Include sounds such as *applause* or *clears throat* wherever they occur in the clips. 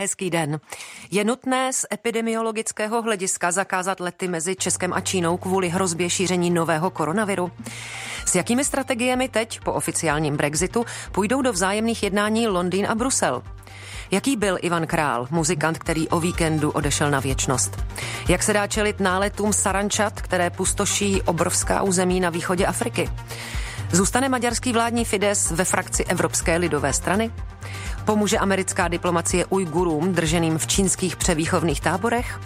Hezký den. Je nutné z epidemiologického hlediska zakázat lety mezi Českem a Čínou kvůli hrozbě šíření nového koronaviru? S jakými strategiemi teď, po oficiálním Brexitu, půjdou do vzájemných jednání Londýn a Brusel? Jaký byl Ivan Král, muzikant, který o víkendu odešel na věčnost? Jak se dá čelit náletům sarančat, které pustoší obrovská území na východě Afriky? Zůstane maďarský vládní Fides ve frakci Evropské lidové strany? Pomůže americká diplomacie Ujgurům drženým v čínských převýchovných táborech?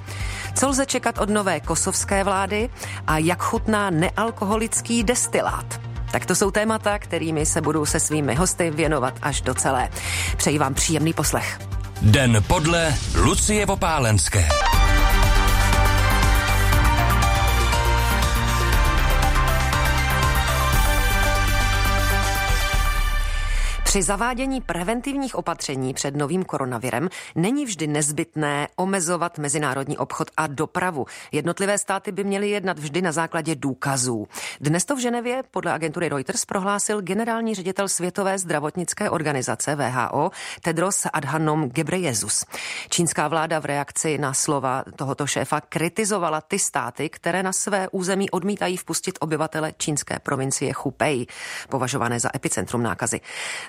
Co lze čekat od nové kosovské vlády a jak chutná nealkoholický destilát? Tak to jsou témata, kterými se budu se svými hosty věnovat až do celé. Přeji vám příjemný poslech. Den podle Lucie Popálenské. Při zavádění preventivních opatření před novým koronavirem není vždy nezbytné omezovat mezinárodní obchod a dopravu. Jednotlivé státy by měly jednat vždy na základě důkazů. Dnes to v Ženevě podle agentury Reuters prohlásil generální ředitel Světové zdravotnické organizace VHO Tedros Adhanom Ghebreyesus. Čínská vláda v reakci na slova tohoto šéfa kritizovala ty státy, které na své území odmítají vpustit obyvatele čínské provincie Hubei, považované za epicentrum nákazy.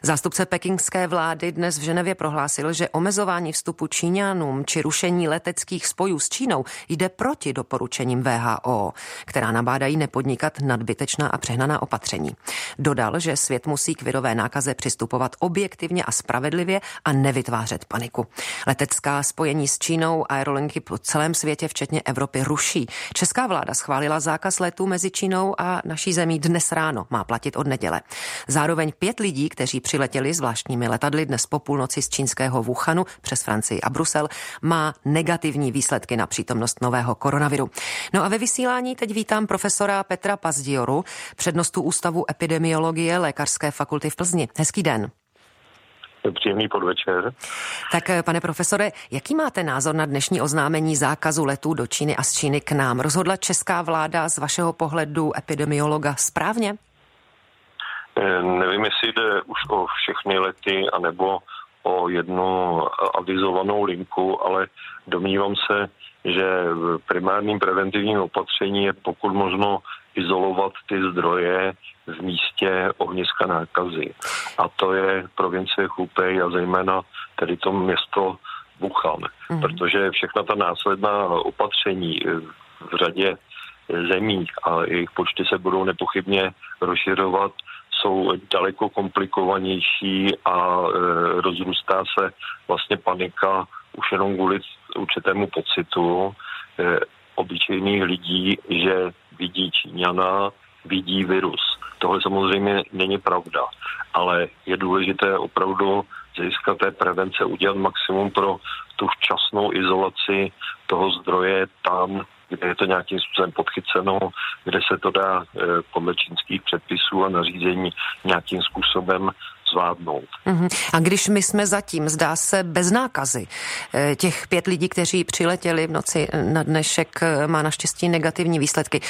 Za Zástupce pekingské vlády dnes v Ženevě prohlásil, že omezování vstupu Číňanům či rušení leteckých spojů s Čínou jde proti doporučením VHO, která nabádají nepodnikat nadbytečná a přehnaná opatření. Dodal, že svět musí k virové nákaze přistupovat objektivně a spravedlivě a nevytvářet paniku. Letecká spojení s Čínou aerolinky po celém světě, včetně Evropy, ruší. Česká vláda schválila zákaz letů mezi Čínou a naší zemí dnes ráno. Má platit od neděle. Zároveň pět lidí, kteří přiletěli přiletěli zvláštními letadly dnes po půlnoci z čínského Wuhanu přes Francii a Brusel, má negativní výsledky na přítomnost nového koronaviru. No a ve vysílání teď vítám profesora Petra Pazdioru, přednostu Ústavu epidemiologie Lékařské fakulty v Plzni. Hezký den. Příjemný podvečer. Tak, pane profesore, jaký máte názor na dnešní oznámení zákazu letů do Číny a z Číny k nám? Rozhodla česká vláda z vašeho pohledu epidemiologa správně? Eh, nevím, jestli jde už o všechny lety, anebo o jednu avizovanou linku, ale domnívám se, že primárním preventivním opatření je pokud možno izolovat ty zdroje v místě ohniska nákazy. A to je provincie Hubei a zejména tedy to město Wuhan, mm. protože všechna ta následná opatření v řadě zemí a jejich počty se budou nepochybně rozšiřovat, jsou daleko komplikovanější a e, rozrůstá se vlastně panika už jenom kvůli určitému pocitu e, obyčejných lidí, že vidí Číňana, vidí virus. Tohle samozřejmě není pravda, ale je důležité opravdu získat té prevence udělat maximum pro tu včasnou izolaci toho zdroje tam, kde je to nějakým způsobem podchyceno, kde se to dá eh, podle čínských předpisů a nařízení nějakým způsobem zvládnout. Uh-huh. A když my jsme zatím, zdá se, bez nákazy, eh, těch pět lidí, kteří přiletěli v noci na dnešek, eh, má naštěstí negativní výsledky.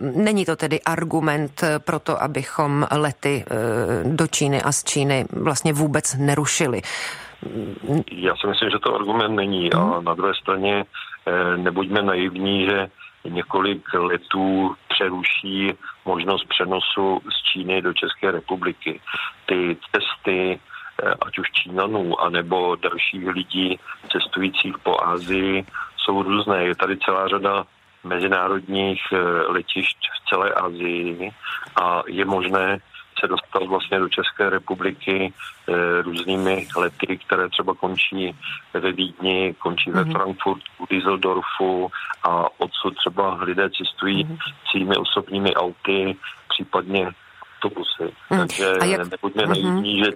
Není to tedy argument pro to, abychom lety do Číny a z Číny vlastně vůbec nerušili? Já si myslím, že to argument není. A mhm. na druhé straně nebuďme naivní, že několik letů přeruší možnost přenosu z Číny do České republiky. Ty cesty, eh, ať už Čínanů, anebo dalších lidí cestujících po Ázii, jsou různé. Je tady celá řada mezinárodních eh, letišť v celé Asii a je možné se dostal vlastně do České republiky e, různými lety, které třeba končí ve Vídni, končí mm-hmm. ve mhm. Frankfurtu, Düsseldorfu a odsud třeba lidé cestují mm-hmm. svými osobními auty, případně autobusy. Mm. Takže jak... nebuďme mm-hmm. naivní, že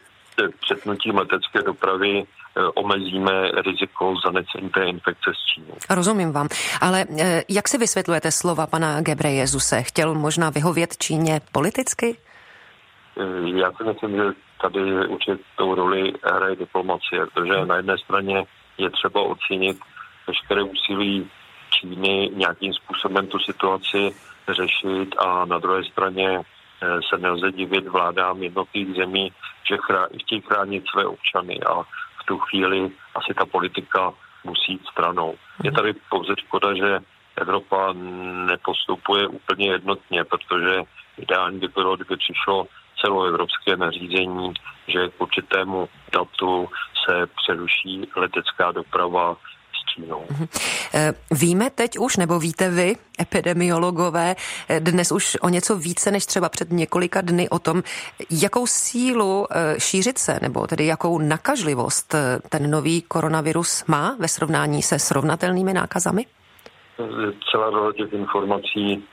přetnutím letecké dopravy eh, omezíme riziko zanecení té infekce z Číny. Rozumím vám, ale eh, jak si vysvětlujete slova pana Gebre Jezuse? Chtěl možná vyhovět Číně politicky? Eh, já si myslím, že tady určitou roli hraje diplomacie, protože na jedné straně je třeba ocenit veškeré úsilí Číny nějakým způsobem tu situaci řešit a na druhé straně eh, se nelze divit vládám jednotlivých zemí, že chtějí chránit své občany a v tu chvíli asi ta politika musí jít stranou. Je tady pouze škoda, že Evropa nepostupuje úplně jednotně, protože ideální by bylo, kdyby přišlo celoevropské nařízení, že k určitému datu se přeruší letecká doprava s Čínou. Mhm. Eh, víme teď už, nebo víte vy, epidemiologové, eh, dnes už o něco více než třeba před několika dny o tom, jakou sílu eh, šířit se, nebo tedy jakou nakažlivost ten nový koronavirus má ve srovnání se srovnatelnými nákazami? Celá řada těch informací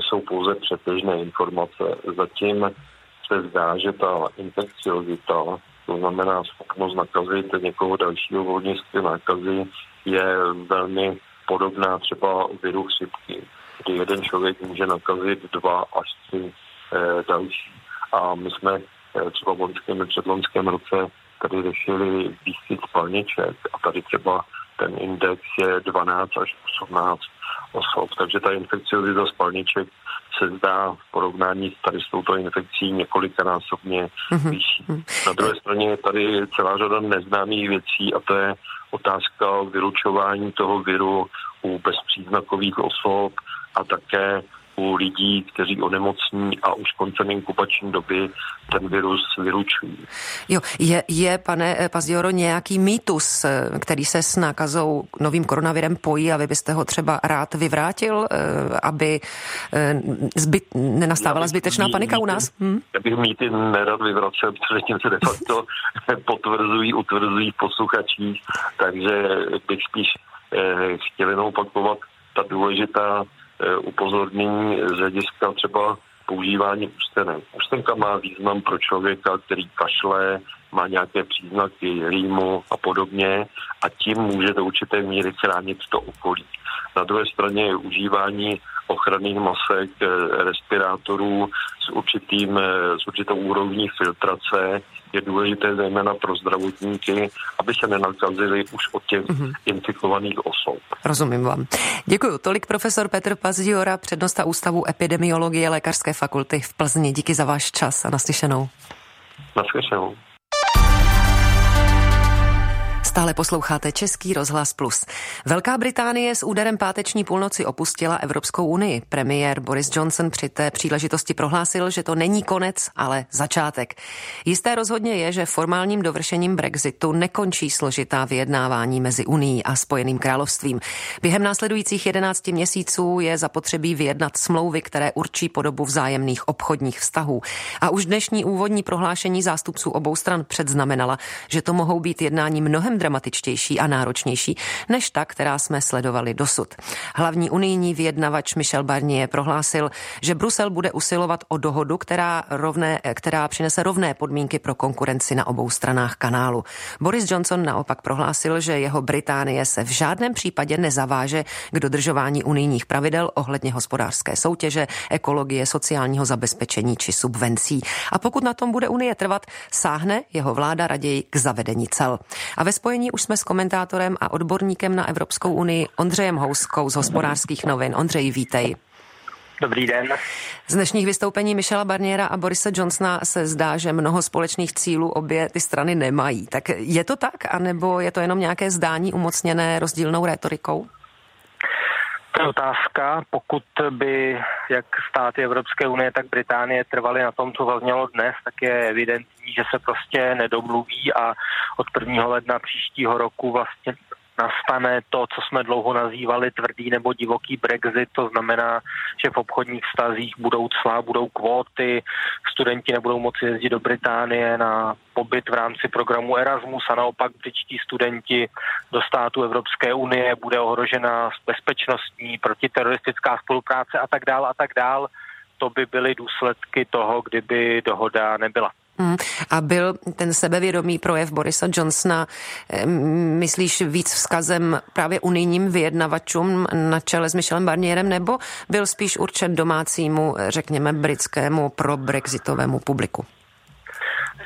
jsou pouze předběžné informace. Zatím se zdá, že ta infekciozita, to znamená schopnost nakazit někoho dalšího volnictví nákazy, je velmi podobná třeba viru chřipky, kdy jeden člověk může nakazit dva až tři eh, další. A my jsme eh, třeba v loňském předloňském roce tady řešili výskyt spalniček a tady třeba ten index je 12 až 18 osob, takže ta infekciozita spalniček se zdá v porovnání tady s touto infekcí několikanásobně mm-hmm. vyšší. Mhm. Na druhé straně je tady celá řada neznámých věcí a to je otázka vylučování toho viru u bezpříznakových osob a také u lidí, kteří onemocní a už koncem inkubační doby ten virus vylučují. Jo, je, je, pane eh, Pazioro, nějaký mýtus, eh, který se s nákazou novým koronavirem pojí a vy byste ho třeba rád vyvrátil, eh, aby zbyt, nenastávala zbytečná mý, panika mýty, u nás? Hm? Já bych mýty nerad vyvracel, protože tím se de facto *laughs* potvrzují, utvrzují posluchačích, takže bych spíš chtěl jenom opakovat ta důležitá upozornění z hlediska třeba používání ústenek. Ústenka má význam pro člověka, který kašle, má nějaké příznaky rýmu a podobně a tím může do určité míry chránit to okolí. Na druhé straně je užívání ochranných masek, eh, respirátorů s, určitým, eh, s určitou úrovní filtrace je důležité zejména pro zdravotníky, aby se nenakazili už od těch mm-hmm. infikovaných osob. Rozumím vám. Děkuji. Tolik profesor Petr Pazdiora, přednosta Ústavu epidemiologie Lékařské fakulty v Plzni. Díky za váš čas a naslyšenou. Naslyšenou. Stále posloucháte Český rozhlas Plus. Velká Británie s úderem páteční půlnoci opustila Evropskou unii. Premiér Boris Johnson při té příležitosti prohlásil, že to není konec, ale začátek. Jisté rozhodně je, že formálním dovršením Brexitu nekončí složitá vyjednávání mezi Unii a Spojeným královstvím. Během následujících 11 měsíců je zapotřebí vyjednat smlouvy, které určí podobu vzájemných obchodních vztahů. A už dnešní úvodní prohlášení zástupců obou stran předznamenala, že to mohou být jednání mnohem dramatičtější a náročnější než ta, která jsme sledovali dosud. Hlavní unijní vyjednavač Michel Barnier prohlásil, že Brusel bude usilovat o dohodu, která, rovné, která přinese rovné podmínky pro konkurenci na obou stranách kanálu. Boris Johnson naopak prohlásil, že jeho Británie se v žádném případě nezaváže k dodržování unijních pravidel ohledně hospodářské soutěže, ekologie, sociálního zabezpečení či subvencí. A pokud na tom bude Unie trvat, sáhne jeho vláda raději k zavedení cel. A ve spojení už jsme s komentátorem a odborníkem na Evropskou unii Ondřejem Houskou z hospodářských novin. Ondřej, vítej. Dobrý den. Z dnešních vystoupení Michela Barniera a Borise Johnsona se zdá, že mnoho společných cílů obě ty strany nemají. Tak je to tak, anebo je to jenom nějaké zdání umocněné rozdílnou rétorikou? To je otázka. Pokud by jak státy Evropské unie, tak Británie trvaly na tom, co zaznělo dnes, tak je evidentní, že se prostě nedomluví a od 1. ledna příštího roku vlastně nastane to, co jsme dlouho nazývali tvrdý nebo divoký Brexit, to znamená, že v obchodních vztazích budou clá, budou kvóty, studenti nebudou moci jezdit do Británie na pobyt v rámci programu Erasmus a naopak britští studenti do států Evropské unie bude ohrožena bezpečnostní, protiteroristická spolupráce a tak dál a tak dál. To by byly důsledky toho, kdyby dohoda nebyla. Hmm. A byl ten sebevědomý projev Borisa Johnsona, myslíš, víc vzkazem právě unijním vyjednavačům na čele s Michelem Barnierem, nebo byl spíš určen domácímu, řekněme, britskému pro brexitovému publiku?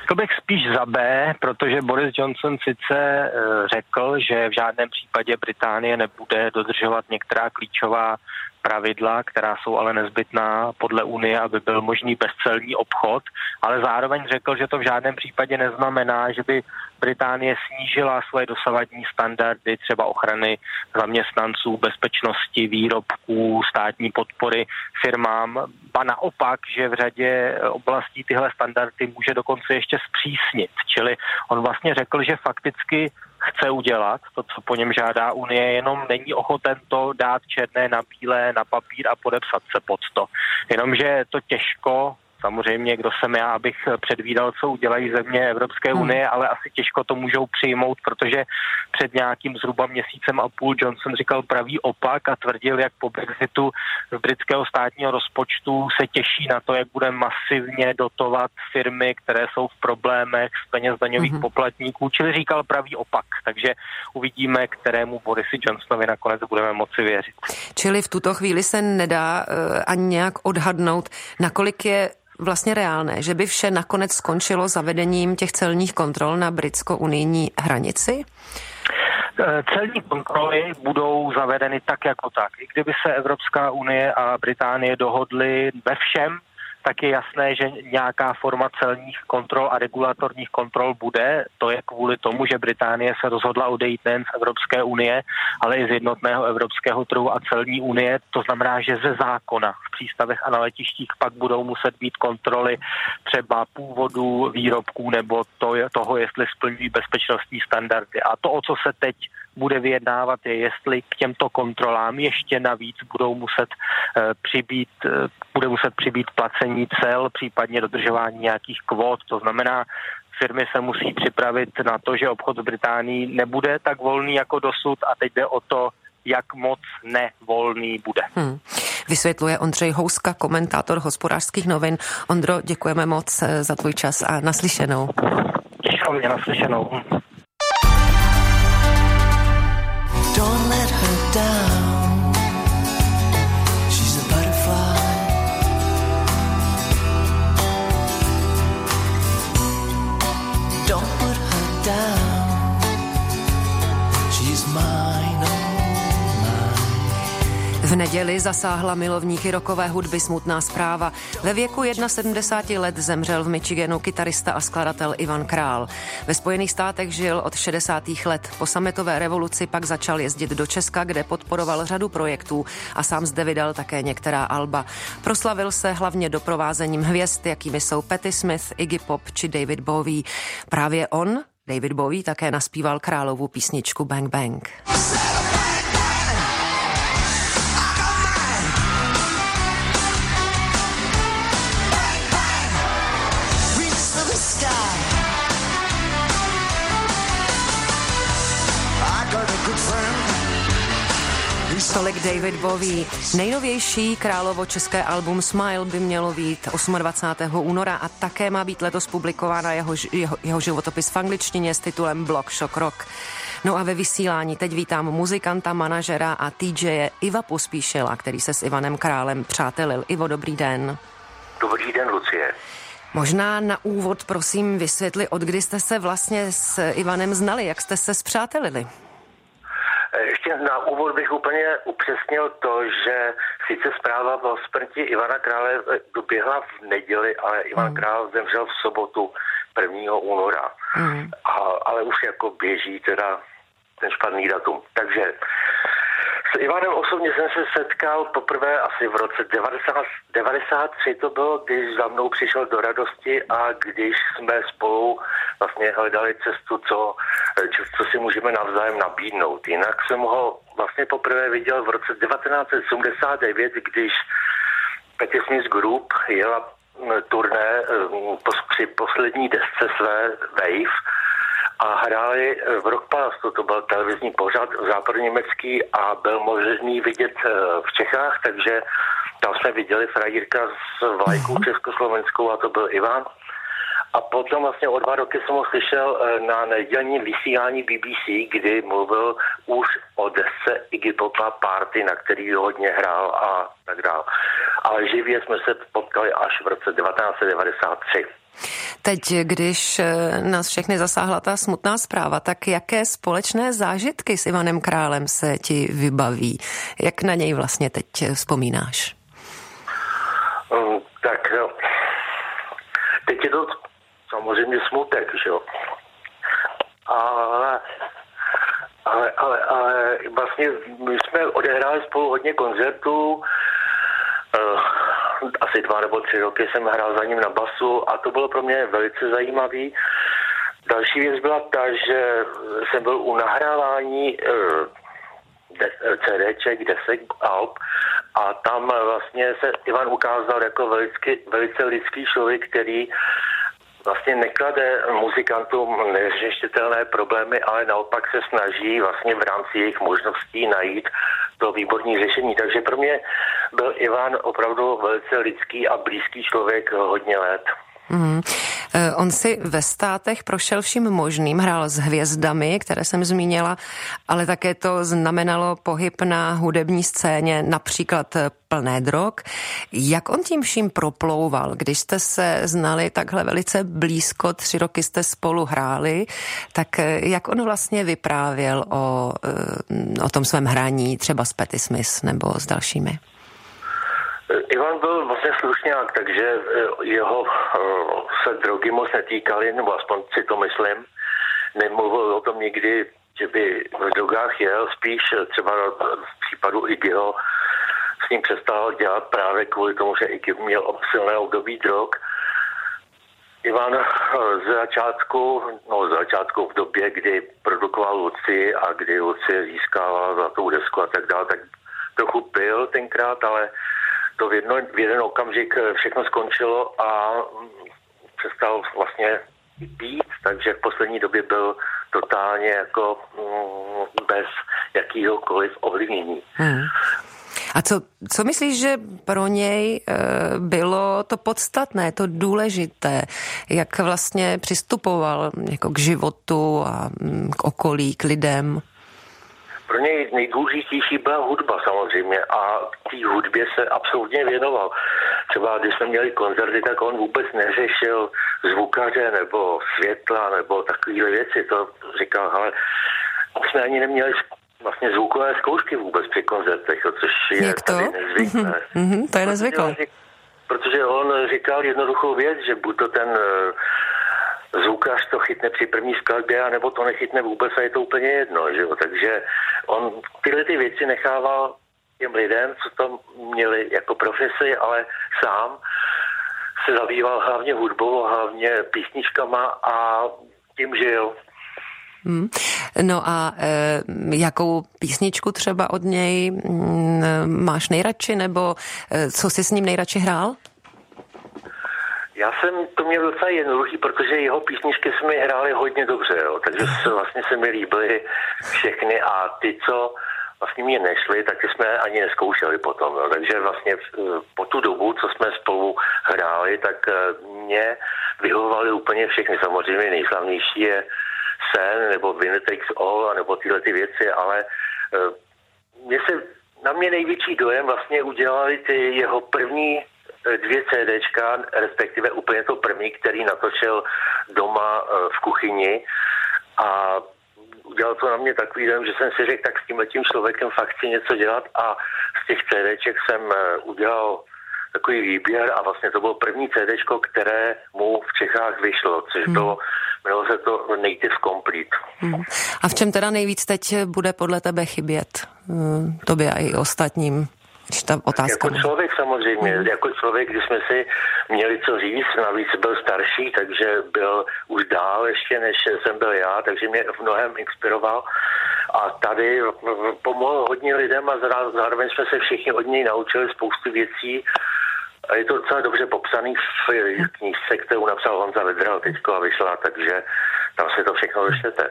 To bych spíš za B, protože Boris Johnson sice eh, řekl, že v žádném případě Británie nebude dodržovat některá klíčová pravidla, která jsou ale nezbytná podle Unie, aby byl možný bezcelní obchod, ale zároveň řekl, že to v žádném případě neznamená, že by Británie snížila svoje dosavadní standardy třeba ochrany zaměstnanců, bezpečnosti výrobků, státní podpory firmám, a naopak, že v řadě oblastí tyhle standardy může dokonce ještě zpřísnit. Čili on vlastně řekl, že fakticky chce udělat, to, co po něm žádá Unie, jenom není ochoten to dát černé na bílé na papír a podepsat se pod to. Jenomže to těžko Samozřejmě, kdo jsem já, abych předvídal, co udělají země Evropské hmm. unie, ale asi těžko to můžou přijmout, protože před nějakým zhruba měsícem a půl Johnson říkal pravý opak a tvrdil, jak po Brexitu z britského státního rozpočtu se těší na to, jak bude masivně dotovat firmy, které jsou v problémech z peněz daňových hmm. poplatníků, čili říkal pravý opak. Takže uvidíme, kterému Borisi Johnsonovi nakonec budeme moci věřit. Čili v tuto chvíli se nedá uh, ani nějak odhadnout, nakolik je vlastně reálné, že by vše nakonec skončilo zavedením těch celních kontrol na britsko-unijní hranici? E, celní kontroly budou zavedeny tak jako tak. I kdyby se Evropská unie a Británie dohodly ve všem, tak je jasné, že nějaká forma celních kontrol a regulatorních kontrol bude. To je kvůli tomu, že Británie se rozhodla odejít nejen z Evropské unie, ale i z jednotného evropského trhu a celní unie. To znamená, že ze zákona v přístavech a na letištích pak budou muset být kontroly třeba původu výrobků nebo to, toho, jestli splňují bezpečnostní standardy. A to, o co se teď bude vyjednávat, je, jestli k těmto kontrolám ještě navíc budou muset uh, přibít, uh, bude muset přibít placení cel, případně dodržování nějakých kvót. To znamená, firmy se musí připravit na to, že obchod s Británií nebude tak volný jako dosud a teď jde o to, jak moc nevolný bude. Hmm. Vysvětluje Ondřej Houska, komentátor hospodářských novin. Ondro, děkujeme moc eh, za tvůj čas a naslyšenou. Mě naslyšenou. V neděli zasáhla milovníky rokové hudby smutná zpráva. Ve věku 71 let zemřel v Michiganu kytarista a skladatel Ivan Král. Ve Spojených státech žil od 60. let. Po sametové revoluci pak začal jezdit do Česka, kde podporoval řadu projektů a sám zde vydal také některá alba. Proslavil se hlavně doprovázením hvězd, jakými jsou Patti Smith, Iggy Pop či David Bowie. Právě on, David Bowie, také naspíval královu písničku Bang Bang. Tolik David Bowie. Nejnovější královo české album Smile by mělo být 28. února a také má být letos publikována jeho, jeho, jeho životopis v angličtině s titulem Block Shock Rock. No a ve vysílání teď vítám muzikanta, manažera a TJ Iva Pospíšila, který se s Ivanem Králem přátelil. Ivo, dobrý den. Dobrý den, Lucie. Možná na úvod prosím vysvětli, od kdy jste se vlastně s Ivanem znali, jak jste se zpřátelili? Ještě na úvod bych úplně upřesnil to, že sice zpráva o smrti Ivana Krále doběhla v neděli, ale Ivan mm. Král zemřel v sobotu 1. února. Mm. A, ale už jako běží teda ten špatný datum. Takže s Ivanem osobně jsem se setkal poprvé asi v roce 90, 93, to bylo, když za mnou přišel do radosti a když jsme spolu vlastně hledali cestu, co, co si můžeme navzájem nabídnout. Jinak jsem ho vlastně poprvé viděl v roce 1979, když Petty Smith Group jela turné při poslední desce své Wave a hráli v Rock Palace, to byl televizní pořad západněmecký a byl možný vidět eh, v Čechách, takže tam jsme viděli frajírka s vlajkou mhm. československou a to byl Ivan. A potom vlastně o dva roky jsem ho slyšel eh, na nedělním vysílání BBC, kdy mluvil už o desce Iggy Popa Party, na který hodně hrál a tak dále. Ale živě jsme se potkali až v roce 1993. Teď, když eh, nás všechny zasáhla ta smutná zpráva, tak jaké společné zážitky s Ivanem Králem se ti vybaví? Jak na něj vlastně teď vzpomínáš? Um, tak no, teď je to samozřejmě smutek, že jo. Ale, ale, ale, ale vlastně my jsme odehráli spolu hodně koncertů, uh, asi dva nebo tři roky jsem hrál za ním na basu a to bylo pro mě velice zajímavý. Další věc byla ta, že jsem byl u nahrávání uh, CDček, desek, alb a tam vlastně se Ivan ukázal jako velice, velice lidský člověk, který vlastně neklade muzikantům neřešitelné problémy, ale naopak se snaží vlastně v rámci jejich možností najít to výborní řešení. Takže pro mě byl Ivan opravdu velice lidský a blízký člověk hodně let. Mm. On si ve státech prošel vším možným, hrál s hvězdami, které jsem zmínila, ale také to znamenalo pohyb na hudební scéně, například plné drog. Jak on tím vším proplouval, když jste se znali takhle velice blízko, tři roky jste spolu hráli, tak eh, jak on vlastně vyprávěl o, o tom svém hraní třeba s Petty Smith nebo s dalšími? Ivan byl vlastně slušňák, takže eh, jeho eh, se drogy moc netýkaly, nebo aspoň si to myslím. Nemluvil o tom nikdy, že by v drogách jel, spíš třeba v případu Iggyho s ním přestal dělat právě kvůli tomu, že Iggy měl silné období drog. Ivan eh, z začátku, no z začátku v době, kdy produkoval Luci a kdy Luci získávala za tou desku a tak dále, tak trochu pil tenkrát, ale to v, jedno, v jeden okamžik eh, všechno skončilo a mm, přestal vlastně být, takže v poslední době byl totálně jako mm, bez jakýhokoliv ovlivnění. Hmm. A co, co myslíš, že pro něj e, bylo to podstatné, to důležité, jak vlastně přistupoval jako k životu a mm, k okolí, k lidem? Nejdůležitější byla hudba samozřejmě a té hudbě se absolutně věnoval. Třeba když jsme měli koncerty, tak on vůbec neřešil zvukaře nebo světla nebo takovéhle věci. To říkal, ale jsme ani neměli vlastně zvukové zkoušky vůbec při koncertech, což je Jak to? tady nezvyklé. Mm-hmm, to je nezvyklé. Protože on říkal jednoduchou věc, že buď to ten uh, zvukař to chytne při první skladbě, nebo to nechytne vůbec a je to úplně jedno. Že jo? Takže on tyhle ty věci nechával těm lidem, co to měli jako profesi, ale sám se zabýval hlavně hudbou, hlavně písničkama a tím žil. Hmm. No a e, jakou písničku třeba od něj m, mm, máš nejradši, nebo e, co jsi s ním nejradši hrál? Já jsem to měl docela jednoduchý, protože jeho písničky se mi hrály hodně dobře, jo, takže se, vlastně se mi líbily všechny a ty, co vlastně mě nešly, tak jsme ani neskoušeli potom. Jo. Takže vlastně po tu dobu, co jsme spolu hráli, tak eh, mě vyhovovaly úplně všechny. Samozřejmě nejslavnější je Sen nebo Winner Takes All, nebo tyhle ty věci, ale eh, mě se, na mě největší dojem vlastně udělali ty jeho první dvě CDčka, respektive úplně to první, který natočil doma eh, v kuchyni a udělal to na mě takový den, že jsem si řekl, tak s tím letím člověkem fakt chci něco dělat a z těch CDček jsem eh, udělal takový výběr a vlastně to bylo první CD, které mu v Čechách vyšlo, což hmm. bylo, jmenovalo se to Native Complete. Hmm. A v čem teda nejvíc teď bude podle tebe chybět hmm, tobě a i ostatním? Když ta otázka jako člověk samozřejmě, mm. jako člověk, když jsme si měli co říct, navíc byl starší, takže byl už dál ještě, než jsem byl já, takže mě v mnohem inspiroval. A tady pomohl hodně lidem a zároveň jsme se všichni od něj naučili spoustu věcí, a je to docela dobře popsaný v knížce, kterou napsal Honza Vedral teďko a vyšla, takže tam se to všechno dočtete.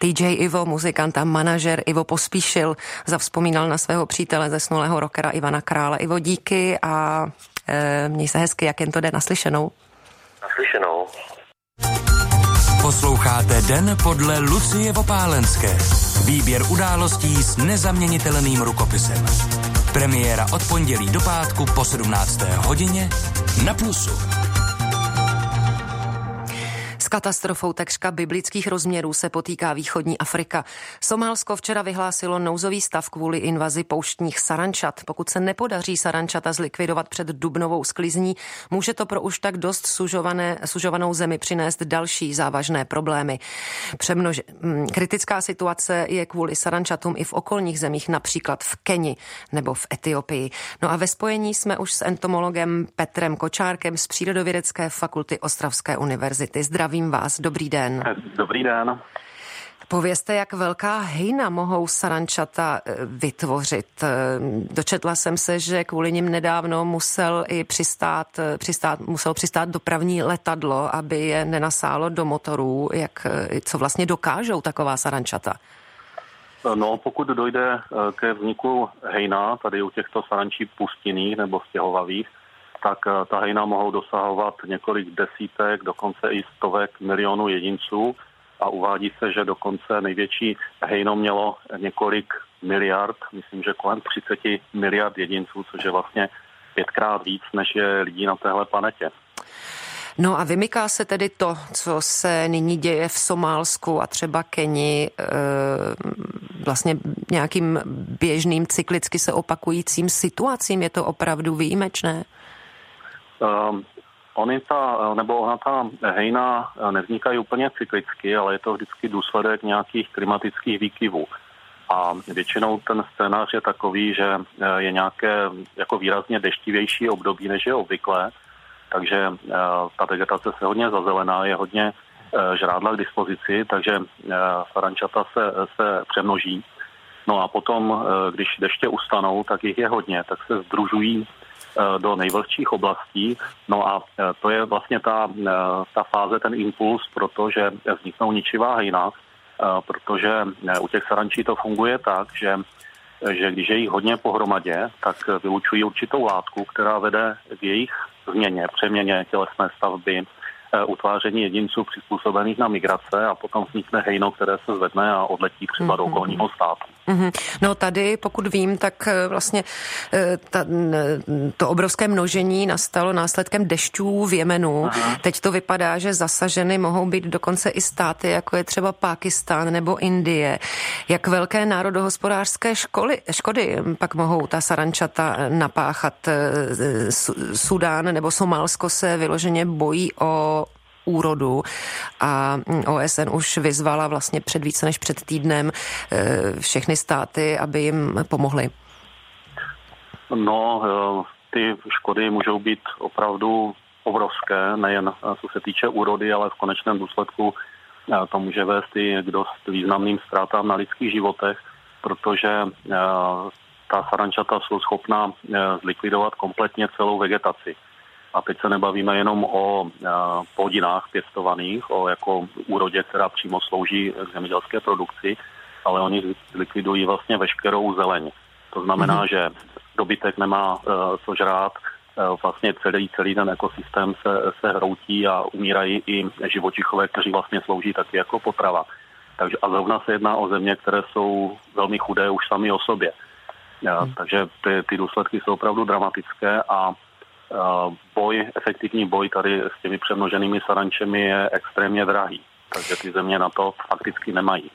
DJ Ivo, muzikant a manažer Ivo Pospíšil, zavzpomínal na svého přítele zesnulého rockera Ivana Krále. Ivo, díky a e, měj se hezky, jak jen to jde naslyšenou. Naslyšenou. Posloucháte Den podle Lucie Vopálenské. Výběr událostí s nezaměnitelným rukopisem. Premiéra od pondělí do pátku po 17. hodině na Plusu. Katastrofou takřka biblických rozměrů se potýká východní Afrika. Somálsko včera vyhlásilo nouzový stav kvůli invazi pouštních sarančat. Pokud se nepodaří sarančata zlikvidovat před dubnovou sklizní, může to pro už tak dost sužované, sužovanou zemi přinést další závažné problémy. Přemnož... Mm, kritická situace je kvůli sarančatům i v okolních zemích, například v Keni nebo v Etiopii. No a ve spojení jsme už s entomologem Petrem Kočárkem z Přírodovědecké fakulty Ostravské univerzity. Zdraví Zdravím vás, dobrý den. Dobrý den. Povězte, jak velká hejna mohou sarančata eh, vytvořit. Eh, dočetla jsem se, že kvůli nim nedávno musel i přistát, eh, přistát, musel přistát dopravní letadlo, aby je nenasálo do motorů. Jak, co vlastně dokážou taková sarančata? No, pokud dojde ke vzniku hejna, tady u těchto sarančí pustinných nebo stěhovavých, tak eh, ta hejna mohou dosahovat několik desítek, dokonce i stovek milionů jedinců a uvádí se, že dokonce největší hejno mělo několik miliard, myslím, že kolem 30 miliard jedinců, což je vlastně pětkrát víc, než je lidí na téhle planetě. No a vymyká se tedy to, co se nyní děje v Somálsku a třeba Keni, eh, vlastně nějakým běžným cyklicky se opakujícím situacím. Je to opravdu výjimečné? Um, Oni ta, nebo ona ta hejna nevznikají úplně cyklicky, ale je to vždycky důsledek nějakých klimatických výkyvů. A většinou ten scénář je takový, že eh, je nějaké jako výrazně deštivější období, než je obvyklé, takže eh, ta vegetace se hodně zazelená, je hodně žrádla k dispozici, takže sarančata se, se přemnoží. No a potom, když deště ustanou, tak jich je hodně, tak se združují Eh, do nejvlhčích oblastí. No a eh, to je vlastně ta, eh, ta fáze, ten impuls, protože vzniknou ničivá hejna, protože u těch sarančí to funguje tak, že že když je jich hodně pohromadě, tak vylučují určitou látku, která vede k jejich změně, přeměně tělesné stavby, Eh, utváření jedinců přizpůsobených na migrace a potom vznikne hejno, které se zvedne a odletí třeba mm-hmm. do mhm. okolního státu. Mm-hmm. No tady, pokud vím, tak eh, vlastně eh, ta, to obrovské množení nastalo následkem dešťů v Jemenu. Aha. Teď to vypadá, že zasaženy mohou být dokonce i státy, jako je třeba Pákistán nebo Indie. Jak velké národohospodářské školy, škody pak mohou ta sarančata napáchat? Sudán nebo Somálsko se vyloženě bojí o úrodu a OSN už vyzvala vlastně před více než před týdnem eh, všechny státy, aby jim pomohly. No, eh, ty škody můžou být opravdu obrovské, nejen eh, co se týče úrody, ale v konečném důsledku to může vést i k dost významným ztrátám na lidských životech, protože ta sarančata jsou schopná zlikvidovat kompletně celou vegetaci. A teď se nebavíme jenom o plodinách pěstovaných, o jako úrodě, která přímo slouží k zemědělské produkci, ale oni likvidují vlastně veškerou zeleň. To znamená, mm-hmm. že dobytek nemá uh, co žrát, uh, vlastně celý, celý ten ekosystém se, se hroutí a umírají i živočichové, kteří vlastně slouží taky jako potrava. Takže a zrovna se jedná o země, které jsou velmi chudé už sami o sobě. Mm. Takže ty, ty důsledky jsou opravdu dramatické a boj, efektivní boj tady s těmi přemnoženými sarančemi je extrémně drahý takže ty země na to fakticky nemají.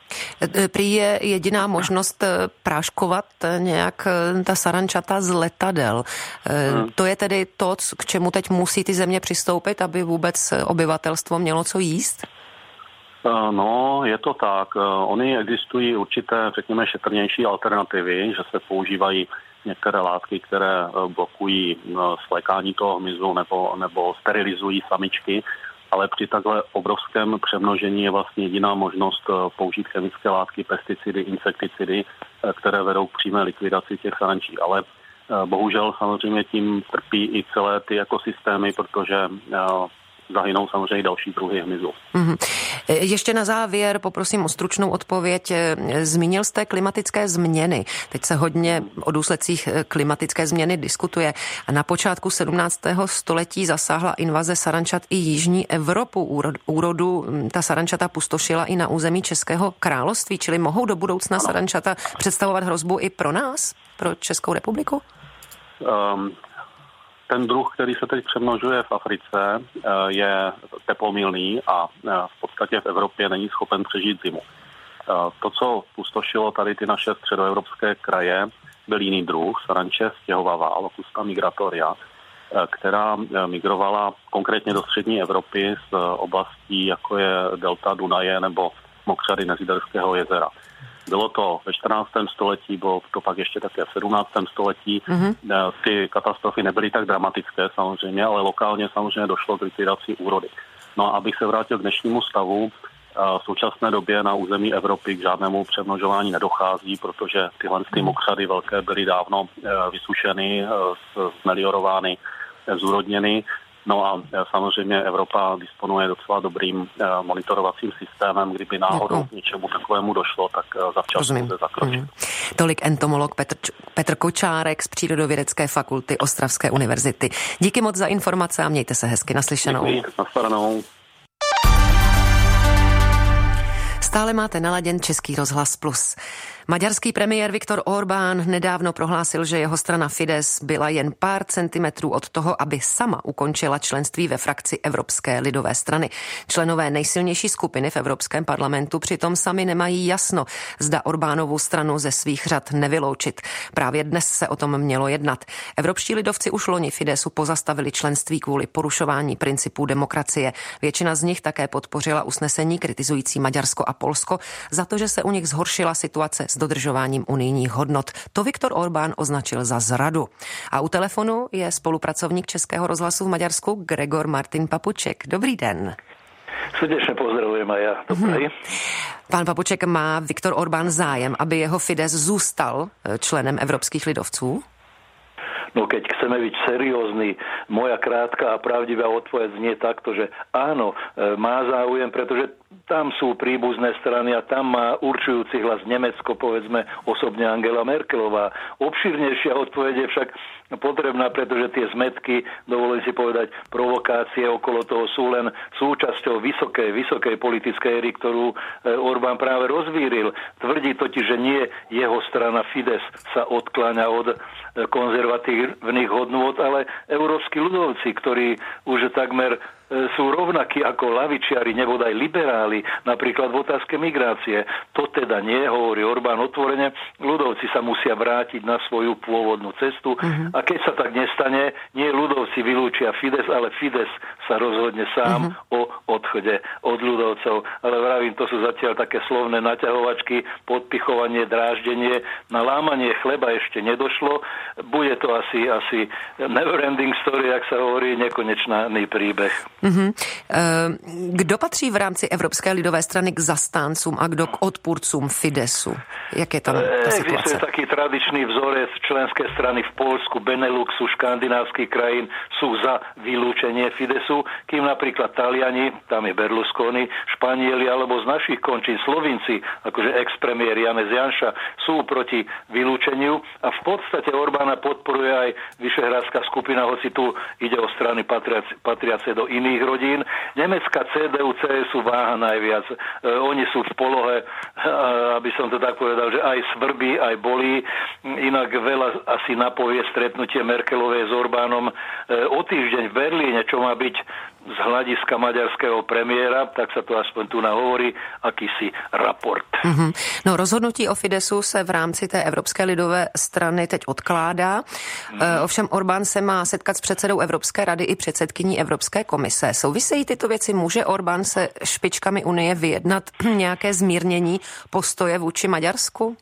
Prý je jediná možnost e, práškovat nějak e, ta sarančata z letadel. Hmm. To je tedy to, k čemu teď musí ty země přistoupit, aby vůbec obyvatelstvo mělo co jíst? No, je to tak. Ony existují určité, řekněme, šetrnější alternativy, že se používají některé látky, které eh, blokují eh, svlékání toho hmyzu nebo, nebo sterilizují samičky, ale při takhle obrovském přemnožení je vlastně jediná možnost eh, použít chemické látky, pesticidy, insekticidy, které vedou k přímé likvidaci těch sarančí. Ale bohužel samozřejmě tím trpí i celé ty ekosystémy, protože zahynou samozřejmě další druhy hmyzu. Mm-hmm. Ještě na závěr poprosím o stručnou odpověď. Zmínil jste klimatické změny. Teď se hodně o důsledcích klimatické změny diskutuje. Na počátku 17. století zasáhla invaze sarančat i jižní Evropu. Úrodu ta sarančata pustošila i na území Českého království, čili mohou do budoucna ano. sarančata představovat hrozbu i pro nás, pro Českou republiku? Um, ten druh, který se teď přemnožuje v Africe, eh, je teplomilný a eh, v podstatě v Evropě není schopen přežít zimu. Eh, to, co pustošilo tady ty naše středoevropské kraje, byl jiný druh, saranče stěhovavá, locusta migratoria, která migrovala konkrétně do střední Evropy z oblastí, jako je delta Dunaje nebo mokřady Neziderského jezera. Bylo to ve 14. století, bylo to pak ještě také v 17. století. Mm-hmm. Ty katastrofy nebyly tak dramatické samozřejmě, ale lokálně samozřejmě došlo k likvidaci úrody. No a abych se vrátil k dnešnímu stavu, eh, v současné době na území Evropy k žádnému přemnožování nedochází, protože tyhle ty mhm. mokřady velké byly dávno eh, vysušeny, zmeliorovány, zúrodněny No a e, samozřejmě Evropa disponuje docela dobrým e, monitorovacím systémem, kdyby náhodou k něčemu takovému došlo, tak e, zavčas může zakročit. Mm. Tolik entomolog Petr, Petr Kočárek z Přírodovědecké fakulty Ostravské univerzity. Díky moc za informace a mějte se hezky naslyšenou. Děkuji, naslyšenou. Stále máte naladěn Český rozhlas Plus. Maďarský premiér Viktor Orbán nedávno prohlásil, že jeho strana Fides byla jen pár centimetrů od toho, aby sama ukončila členství ve frakci Evropské lidové strany. Členové nejsilnější skupiny v Evropském parlamentu přitom sami nemají jasno, zda Orbánovu stranu ze svých řad nevyloučit. Právě dnes se o tom mělo jednat. Evropští lidovci už loni Fidesu pozastavili členství kvůli porušování principů demokracie. Většina z nich také podpořila usnesení kritizující Maďarsko a Polsko za to, že se u nich zhoršila situace s dodržováním unijních hodnot. To Viktor Orbán označil za zradu. A u telefonu je spolupracovník Českého rozhlasu v Maďarsku Gregor Martin Papuček. Dobrý den. Srdečně pozdravujem a já. Dobrý. Hmm. Pán Papuček, má Viktor Orbán zájem, aby jeho Fides zůstal eh, členem evropských lidovců? No keď chceme byť seriózni, moja krátka a pravdivá odpoveď znie takto, že áno, e, má záujem, pretože tam sú príbuzné strany a tam má určujúci hlas Nemecko, povedzme osobne Angela Merkelová. Obširnejšia odpoveď je však potrebná, pretože tie zmetky, dovolím si povedať, provokácie okolo toho sú len súčasťou vysokej, vysokej politickej éry, ktorú e, Orbán práve rozvíril. Tvrdí totiž, že nie jeho strana Fides sa odkláňa od e, konzervatívnych hodnôt, ale európsky ľudovci, ktorí už takmer sú rovnakí ako lavičiari, nebodaj liberáli, napríklad v otázke migrácie. To teda nie, hovorí Orbán otvorene, ľudovci sa musia vrátiť na svoju pôvodnú cestu uh-huh. a keď sa tak nestane, nie ľudovci vylúčia Fides, ale Fides sa rozhodne sám uh-huh. o odchode od ľudovcov. Ale vravím, to sú zatiaľ také slovné naťahovačky, podpichovanie, dráždenie. Na lámanie chleba ešte nedošlo. Bude to asi, asi never ending story, jak sa hovorí, nekonečný príbeh. Mm-hmm. Kdo patří v rámci Evropské lidové strany k zastáncům a kdo k odpůrcům Fidesu? Jak je tam ta situace? Existuje taký tradičný vzorec členské strany v Polsku, Beneluxu, škandinávských krajín sú za vylúčenie Fidesu, kým napríklad Taliani, tam je Berlusconi, Španieli alebo z našich končín Slovinci, akože ex-premiér Janez Janša, sú proti vylúčeniu a v podstate Orbána podporuje aj Vyšehradská skupina, hoci tu ide o strany patriace do iných iných rodín. Nemecká CDU, CSU váha najviac. E, oni sú v polohe, e, aby som to tak povedal, že aj svrbí, aj bolí. Inak veľa asi napovie stretnutie Merkelovej s Orbánom e, o týždeň v Berlíne, čo má byť z hľadiska maďarského premiéra, tak sa to aspoň tu nahovorí, akýsi raport. Mm-hmm. No rozhodnutí o Fidesu se v rámci té Evropské lidové strany teď odkládá. Mm-hmm. Ovšem Orbán se má setkat s předsedou Evropské rady i předsedkyní Evropské komise. Souvisejí tyto věci? Může Orbán se špičkami Unie vyjednat *clears throat* nějaké zmírnění postoje vůči Maďarsku?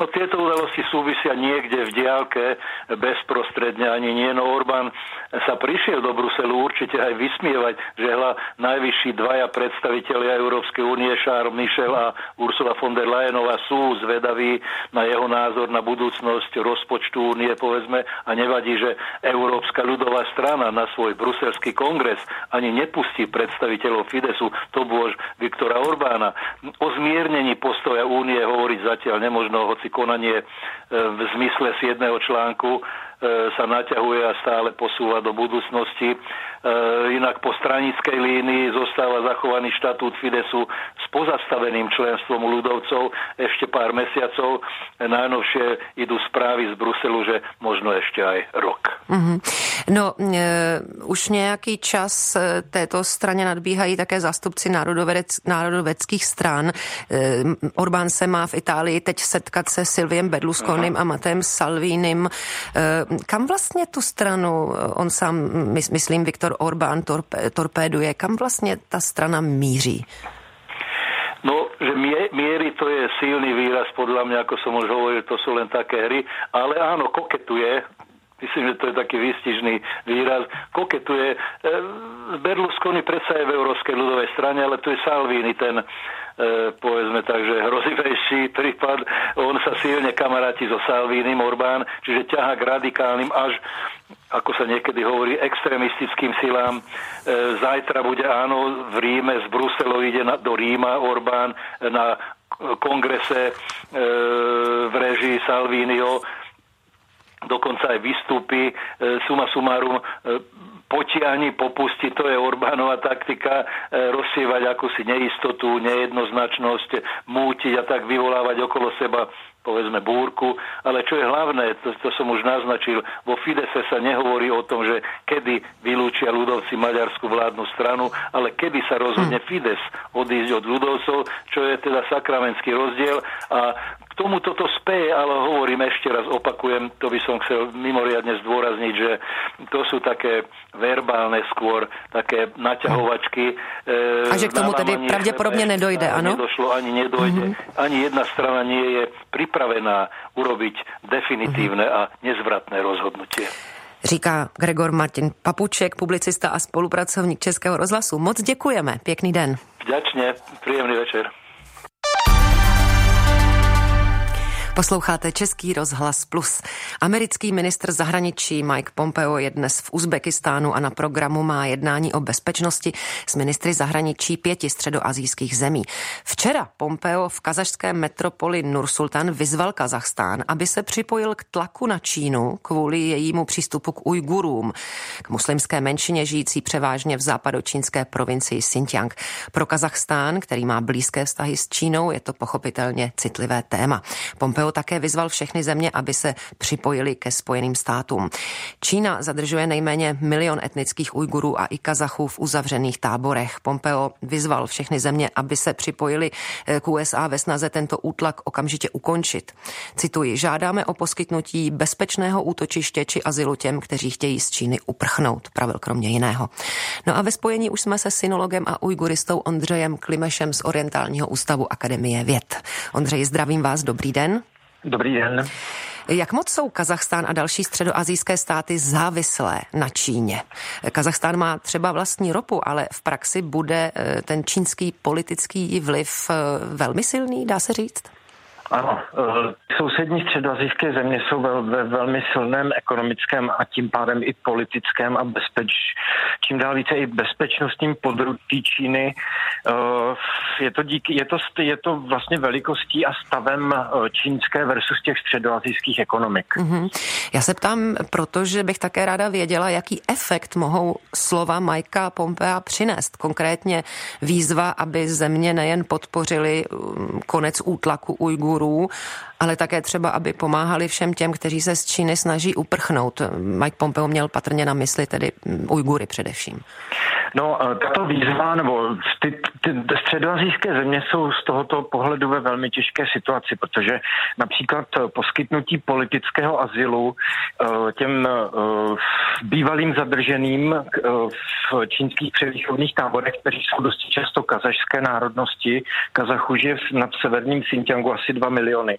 No tieto udalosti súvisia niekde v diálke bezprostredne ani nie. No Orbán sa prišiel do Bruselu určite aj vysmievať, že hla najvyšší dvaja predstavitelia Európskej únie, Charles Michel a Ursula von der Leyenová sú zvedaví na jeho názor na budúcnosť rozpočtu únie, povedzme, a nevadí, že Európska ľudová strana na svoj bruselský kongres ani nepustí predstaviteľov Fidesu, to bôž Viktora Orbána. O zmiernení postoja únie hovoriť zatiaľ nemožno, hoci konanie e, v zmysle 7. článku sa naťahuje a stále posúva do budúcnosti. E, inak po stranickej línii zostáva zachovaný štatút Fidesu s pozastaveným členstvom ľudovcov ešte pár mesiacov. Najnovšie idú správy z Bruselu, že možno ešte aj rok. Mm-hmm. No, e, už nějaký čas této straně nadbíhají také zástupci národovec, národoveckých stran. E, Orbán se má v Itálii teď setkat se Silviem Berlusconim Aha. a Matem Salvínem. E, kam vlastně tu stranu, eh, on sám, myslím, Viktor Orbán torpe, torpéduje, kam vlastně ta strana míří? No, že miery to je silný výraz, podľa mňa, ako som už hovoril, to sú len také hry, ale áno, koketuje, myslím, že to je taký výstižný výraz, koketuje. E, Berlusconi predsa je v Európskej ľudovej strane, ale tu je Salvini, ten povedzme tak, že hrozivejší prípad. On sa silne kamaráti so Salvínim Orbán, čiže ťaha k radikálnym až ako sa niekedy hovorí, extrémistickým silám. E, zajtra bude áno, v Ríme, z Bruselu ide na, do Ríma Orbán na kongrese e, v režii Salvinio dokonca aj vystúpi. E, suma sumarum, e, potiahni, popusti, to je Orbánova taktika, e, rozsievať akúsi neistotu, nejednoznačnosť, mútiť a tak vyvolávať okolo seba povedzme búrku, ale čo je hlavné, to, to som už naznačil, vo Fidese sa nehovorí o tom, že kedy vylúčia ľudovci maďarskú vládnu stranu, ale kedy sa rozhodne hm. Fides odísť od ľudovcov, čo je teda sakramentský rozdiel a tomu toto speje, ale hovorím ešte raz, opakujem, to by som chcel mimoriadne zdôrazniť, že to sú také verbálne skôr, také naťahovačky. A že k tomu tedy pravděpodobně nedojde, ano? Nedošlo, ani nedojde. Mm-hmm. Ani jedna strana nie je pripravená urobiť definitívne mm-hmm. a nezvratné rozhodnutie. Říká Gregor Martin Papuček, publicista a spolupracovník Českého rozhlasu. Moc děkujeme, pěkný den. Vďačně, příjemný večer. Posloucháte Český rozhlas Plus. Americký ministr zahraničí Mike Pompeo je dnes v Uzbekistánu a na programu má jednání o bezpečnosti s ministry zahraničí pěti středoazijských zemí. Včera Pompeo v kazašském metropoli Nursultan vyzval Kazachstán, aby se připojil k tlaku na Čínu kvůli jejímu přístupu k Ujgurům, k muslimské menšině žijící převážně v západočínské provincii Xinjiang. Pro Kazachstán, který má blízké vztahy s Čínou, je to pochopitelně citlivé téma. Pompeo Pompeo také vyzval všechny země, aby se připojili ke Spojeným státům. Čína zadržuje nejméně milion etnických Ujgurů a i Kazachů v uzavřených táborech. Pompeo vyzval všechny země, aby se připojili eh, k USA ve snaze tento útlak okamžitě ukončit. Cituji, žádáme o poskytnutí bezpečného útočiště či azylu těm, kteří chtějí z Číny uprchnout, pravil kromě jiného. No a ve spojení už jsme se synologem a ujguristou Ondřejem Klimešem z Orientálního ústavu Akademie věd. Ondřej, zdravím vás, dobrý den. Dobrý den. Jak moc jsou Kazachstán a další středoazijské státy závislé na Číně? Kazachstán má třeba vlastní ropu, ale v praxi bude eh, ten čínský politický vliv eh, velmi silný, dá se říct? Ano, eh, sousední středoazijské země jsou ve, ve velmi silném ekonomickém a tím pádem i politickém a bezpeč, čím dál více i bezpečnostním podrutí Číny. Eh, je to, díky, je, to, je to vlastně velikostí a stavem eh, čínské versus těch středoazijských ekonomik. Mm-hmm. Já se ptám, protože bych také ráda věděla, jaký efekt mohou slova Majka Pompea přinést. Konkrétně výzva, aby země nejen podpořili mm, konec útlaku Ujgurů, Ujgurů, ale také třeba, aby pomáhali všem těm, kteří se z Číny snaží uprchnout. Mike Pompeo měl patrně na mysli tedy Ujgury především. No, tato výzva, nebo ty, ty středoazijské země jsou z tohoto pohledu ve velmi těžké situaci, protože například poskytnutí politického azylu těm bývalým zadrženým v čínských převýchovných táborech, kteří jsou dosti často kazašské národnosti. Kazachu je nad severním Xinjiangu asi 2 miliony.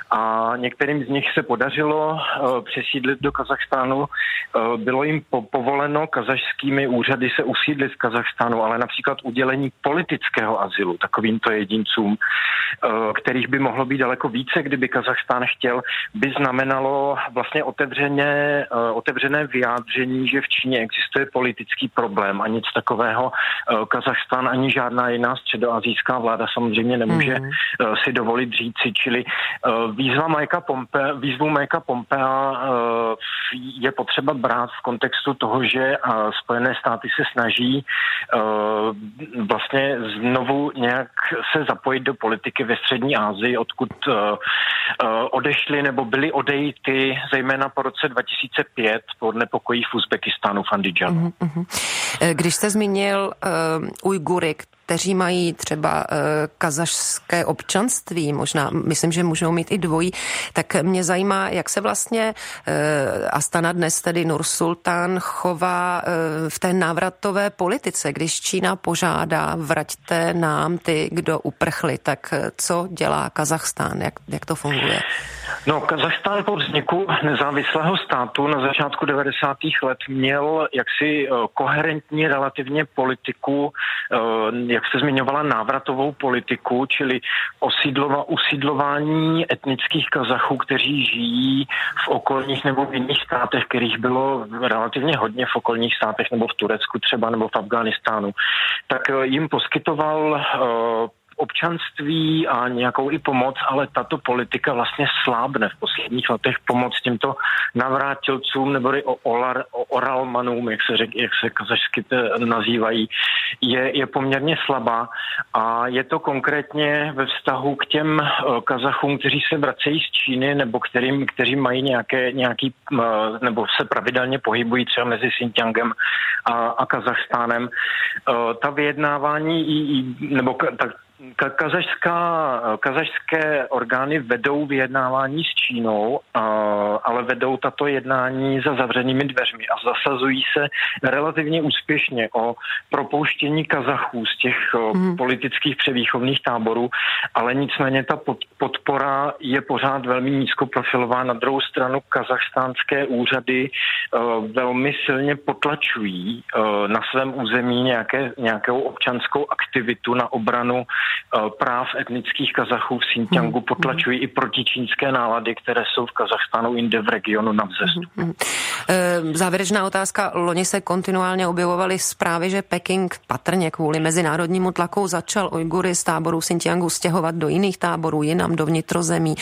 A některým z nich se podařilo přesídlit do Kazachstánu. Bylo jim povoleno kazašskými úřady se usídlit v Kazachstánu, ale například udělení politického azylu takovýmto jedincům, kterých by mohlo být daleko více, kdyby Kazachstán chtěl, by znamenalo vlastně otevřeně, otevřené vyjádření, že v Číně existuje politický problém a nic takového Kazachstán ani žádná jiná středoazijská vláda samozřejmě nemůže mm. si dovolit říci, čili výzva Majka Pompe, výzvu Majka Pompea je potřeba brát v kontextu toho, že Spojené státy se snaží vlastně znovu nějak se zapojit do politiky ve střední Asii, odkud odešly nebo byly odejty zejména po roce 2005 po nepokojích v Uzbekistánu v Andidžanu. Mm-hmm. Když jste zmínil uh, Ujgury, kteří mají třeba uh, kazašské občanství, možná, myslím, že můžou mít i dvojí, tak mě zajímá, jak se vlastně uh, Astana dnes, tedy Nursultán, chová uh, v té návratové politice, když Čína požádá, vraťte nám ty, kdo uprchli, tak co dělá Kazachstán, jak, jak to funguje? No, Kazachstán po vzniku nezávislého státu na začátku 90. let měl jaksi koherentní relativně politiku, jak se zmiňovala, návratovou politiku, čili osídlova, usídlování etnických Kazachů, kteří žijí v okolních nebo v jiných státech, kterých bylo relativně hodně v okolních státech, nebo v Turecku třeba, nebo v Afghánistánu, tak jim poskytoval občanství a nějakou i pomoc, ale tato politika vlastně slábne v posledních letech pomoc těmto navrátilcům nebo o, olar, o oralmanům, jak se, řek, jak se kazašsky nazývají, je, je poměrně slabá a je to konkrétně ve vztahu k těm eh, Kazachům, kteří se vracejí z Číny nebo kterým, kteří mají nějaké, nějaký, eh, nebo se pravidelně pohybují třeba mezi Xinjiangem a, a Kazachstánem. Eh, ta vyjednávání, nebo ta, Kazašská, kazašské orgány vedou vyjednávání s Čínou, ale vedou tato jednání za zavřenými dveřmi a zasazují se relativně úspěšně o propouštění Kazachů z těch hmm. politických převýchovných táborů, ale nicméně ta podpora je pořád velmi nízkoprofilová. Na druhou stranu kazachstánské úřady velmi silně potlačují na svém území nějaké, nějakou občanskou aktivitu na obranu práv etnických Kazachů v Xinjiangu hmm. potlačují hmm. i protičínské nálady, které jsou v Kazachstánu jinde v regionu na vzestupu. Hmm. hmm. Závěrečná otázka. Loni se kontinuálně objevovaly zprávy, že Peking patrně kvůli mezinárodnímu tlaku začal Ujgury z táboru Xinjiangu stěhovat do jiných táborů, jinam do vnitrozemí.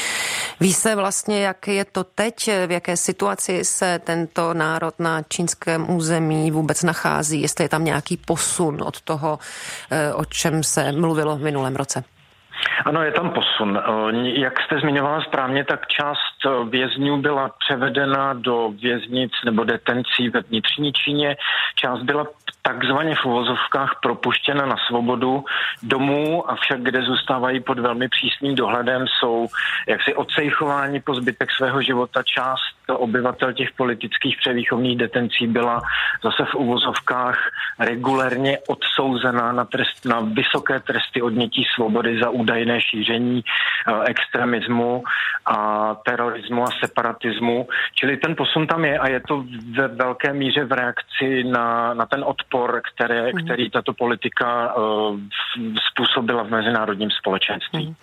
Ví se vlastně, jak je to teď, v jaké situaci se tento národ na čínském území vůbec nachází, jestli je tam nějaký posun od toho, eh, o čem se mluvilo v minulém roce. Ano, je tam posun. Jak jste zmiňovala správně, tak část vězňů byla převedena do věznic nebo detencí ve vnitřní Číně. Část byla takzvaně v uvozovkách propuštěna na svobodu domů, avšak kde zůstávají pod velmi přísným dohledem, jsou jaksi odsejchováni po zbytek svého života. Část obyvatel těch politických převýchovných detencí byla zase v uvozovkách regulérně odsouzená na, trest, na vysoké tresty odnětí svobody za údajné šíření eh, extremismu a terorismu a separatismu. Čili ten posun tam je a je to ve velké míře v reakci na, na ten odpor, které, mm. který tato politika uh, způsobila v mezinárodním společenství. Mm.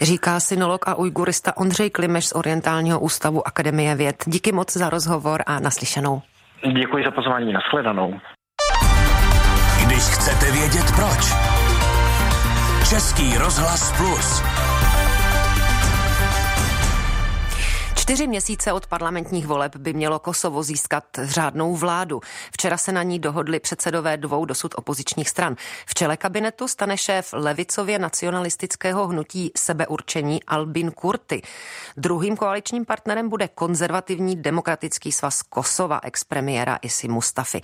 Říká synolog a ujgurista Ondřej Klimeš z Orientálního ústavu Akademie věd. Díky moc za rozhovor a naslyšenou. Děkuji za pozvání, nashledanou. Když chcete vědět proč. Český rozhlas plus. Čtyři měsíce od parlamentních voleb by mělo Kosovo získat řádnou vládu. Včera se na ní dohodli předsedové dvou dosud opozičních stran. V čele kabinetu stane šéf levicově nacionalistického hnutí sebeurčení Albin Kurty. Druhým koaličním partnerem bude konzervativní demokratický svaz Kosova, expremiéra Isi Mustafy.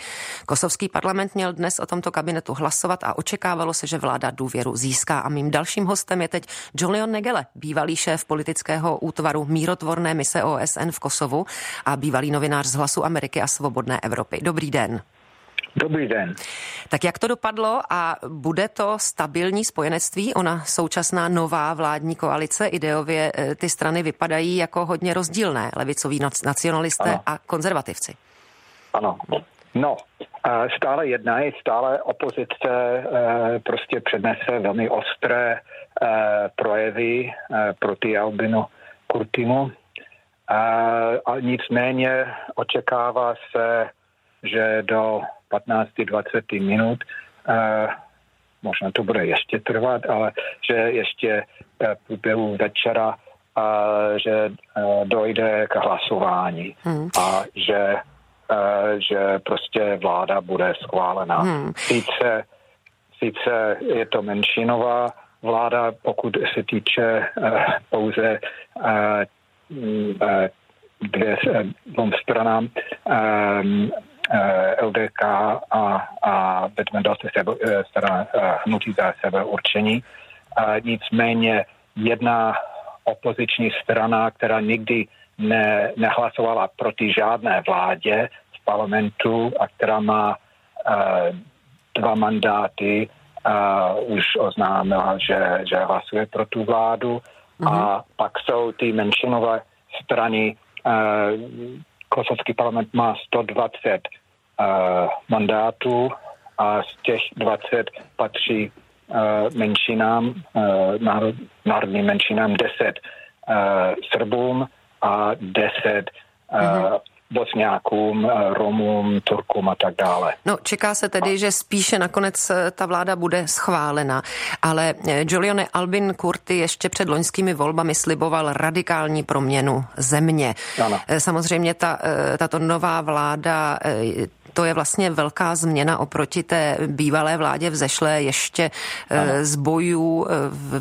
Kosovský parlament měl dnes o tomto kabinetu hlasovat a očekávalo se, že vláda důvěru získá. A mým dalším hostem je teď Julian Negele, bývalý šéf politického útvaru mírotvorné mise OSN v Kosovu a bývalý novinář z Hlasu Ameriky a Svobodné Evropy. Dobrý den. Dobrý den. Tak jak to dopadlo a bude to stabilní spojenectví? Ona současná nová vládní koalice, ideově eh, ty strany vypadají jako hodně rozdílné, levicoví nacionalisté ano. a konzervativci. Ano, no, stále jedna je, stále opozice eh, prostě přednese velmi ostré eh, projevy proti Albinu Kurtimu a nicméně očekává se, že do 15-20 minut, možná to bude ještě trvat, ale že ještě v průběhu večera že dojde k hlasování hmm. a že, že prostě vláda bude schválena. Hmm. Sice, sice je to menšinová vláda, pokud se týče pouze dvě, eh, dvou stranám um, eh, LDK a, a Bedmendal se sebe, strana hnutí za sebe určení. Nicméně jedna opoziční strana, která nikdy ne, nehlasovala proti žádné vládě v parlamentu a která má dva mandáty, už oznámila, že, že hlasuje pro tu vládu mm-hmm. a pak jsou ty menšinové strany. Uh, Kosovský parlament má 120 uh, eh, mandátů a z těch 20 patří uh, menšinám, uh, národ, národním menšinám 10 uh, Srbům a 10 uh, mm-hmm. Bosňákům, eh, Romům, Turkům a tak dále. No, čeká se tedy, že spíše nakonec eh, ta vláda bude schválena, ale eh, Giulione Albin Kurti ještě před loňskými volbami sliboval radikální proměnu země. Ano. Samozřejmě ta, tato nová vláda to je vlastně velká změna oproti té bývalé vládě vzešlé ještě ano. z bojů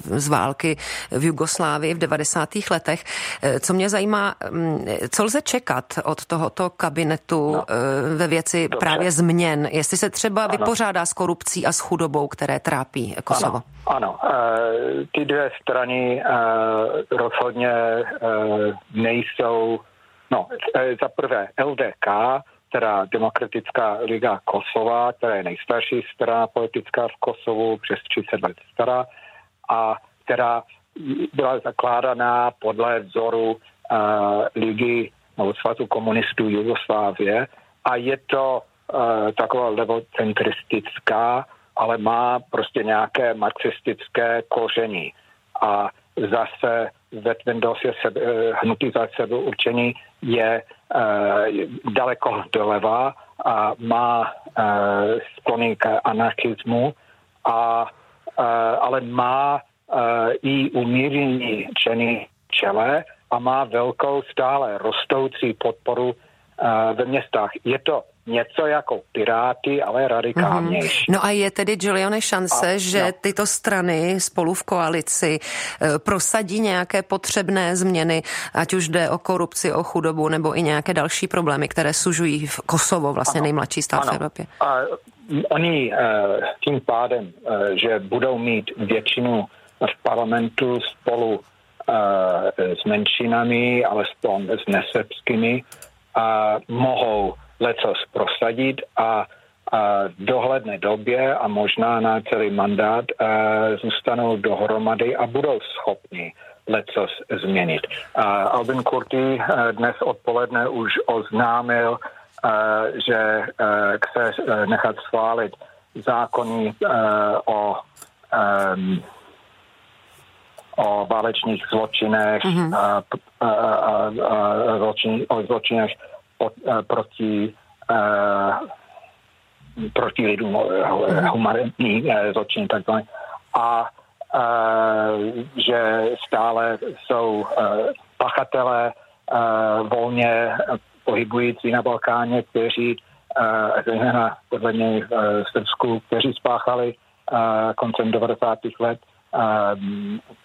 z války v Jugoslávii v 90. letech. Co mě zajímá, mm, co lze čekat od toho tohoto kabinetu no. Eh, ve věci Dobře. právě změn, jestli se třeba ano. vypořádá s korupcí a s chudobou, které trápí Kosovo. Ano, ano. E, ty dvě strany e, rozhodně e, nejsou, no e, za prvé LDK, teda Demokratická liga Kosova, která je nejstarší strana politická v Kosovu, přes 30 let stará, a která byla zakládaná podle vzoru uh, ligy nebo svazu komunistů Jugoslávie a je to uh, taková levocentristická, ale má prostě nějaké marxistické koření. A zase Vetvendos je sebe, eh, hnutí za sebe určení je uh, daleko doleva a má uh, sklony k anarchismu, a, ale má i umíření čeny čele a má velkou stále rostoucí podporu ve městách. Je to něco jako Piráty, ale radikálnější. Mm-hmm. No a je tedy, Juliane, šance, a, že no. tyto strany spolu v koalici e, prosadí nějaké potřebné změny, ať už jde o korupci, o chudobu nebo i nějaké další problémy, které sužují v Kosovo, vlastně ano. nejmladší stát ano. v Evropě? A, oni e, tím pádem, e, že budou mít většinu v parlamentu spolu s menšinami, alespoň s nesebskými, a mohou lecos prosadit a, a v dohledné době a možná na celý mandát a, zůstanou dohromady a budou schopni lecos změnit. A Albin Kurti dnes odpoledne už oznámil, a, že chce nechat schválit zákony o o válečných zločinech, mm-hmm. a, a, a, a zločin, o zločinech a, proti a, proti lidům, mm-hmm. humanitní zločiny takzvané. A, že stále jsou pachatelé volně pohybující na Balkáně, kteří zejména podle něj v Srbsku, kteří spáchali koncem 90. let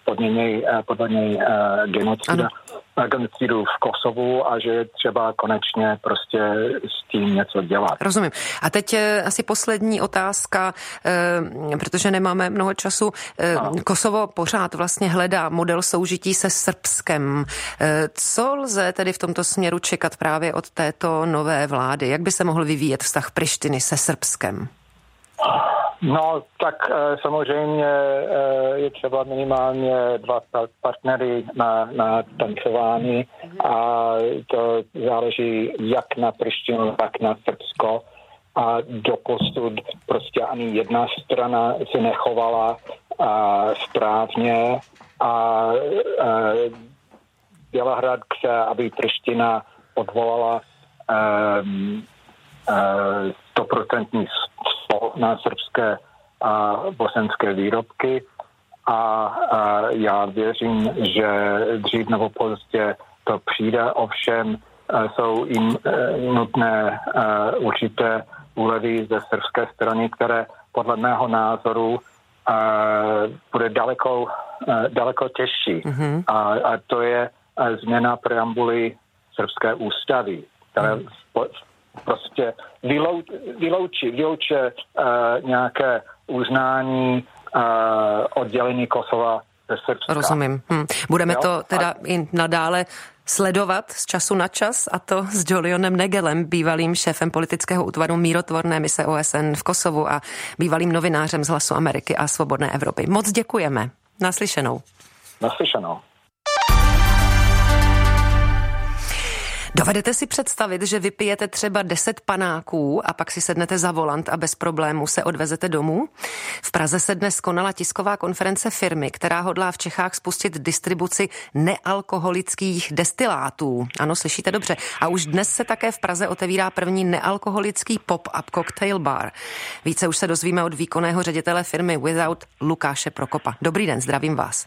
podle něj, podle něj genocida, genocidu v Kosovu a že je třeba konečně prostě s tím něco dělat. Rozumím. A teď eh, asi poslední otázka, eh, protože nemáme mnoho času. Eh, Kosovo pořád vlastně hledá model soužití se Srbskem. Co lze tedy v tomto směru čekat právě od této nové vlády? Jak by se mohl vyvíjet vztah Prištiny se Srbskem? No, tak e, samozřejmě e, je třeba minimálně dva partnery na, na tancování a to záleží jak na Prištinu, tak na Srbsko. A doposud prostě ani jedna strana se nechovala a, správně a, a Bělehrad chce, aby Priština odvolala um, stoprocentní na srbské a bosenské výrobky a, a já věřím, že dřív nebo pozdě to přijde, ovšem jsou jim e, nutné e, určité úlevy ze srbské strany, které podle mého názoru e, bude daleko, daleko těžší. Mm-hmm. A, a to je změna preambuly srbské ústavy, které mm prostě vylouč, vyloučí, vylouče uh, nějaké uznání uh, oddělení Kosova ze Srbska. Rozumím. Hm. Budeme jo? to teda a... i nadále sledovat z času na čas a to s Jolionem Negelem, bývalým šéfem politického útvaru mírotvorné mise OSN v Kosovu a bývalým novinářem z Hlasu Ameriky a Svobodné Evropy. Moc děkujeme. Naslyšenou. Naslyšenou. Dovedete si představit, že vypijete třeba 10 panáků a pak si sednete za volant a bez problému se odvezete domů? V Praze se dnes konala tisková konference firmy, která hodlá v Čechách spustit distribuci nealkoholických destilátů. Ano, slyšíte dobře. A už dnes se také v Praze otevírá první nealkoholický pop-up cocktail bar. Více už se dozvíme od výkonného ředitele firmy Without Lukáše Prokopa. Dobrý den, zdravím vás.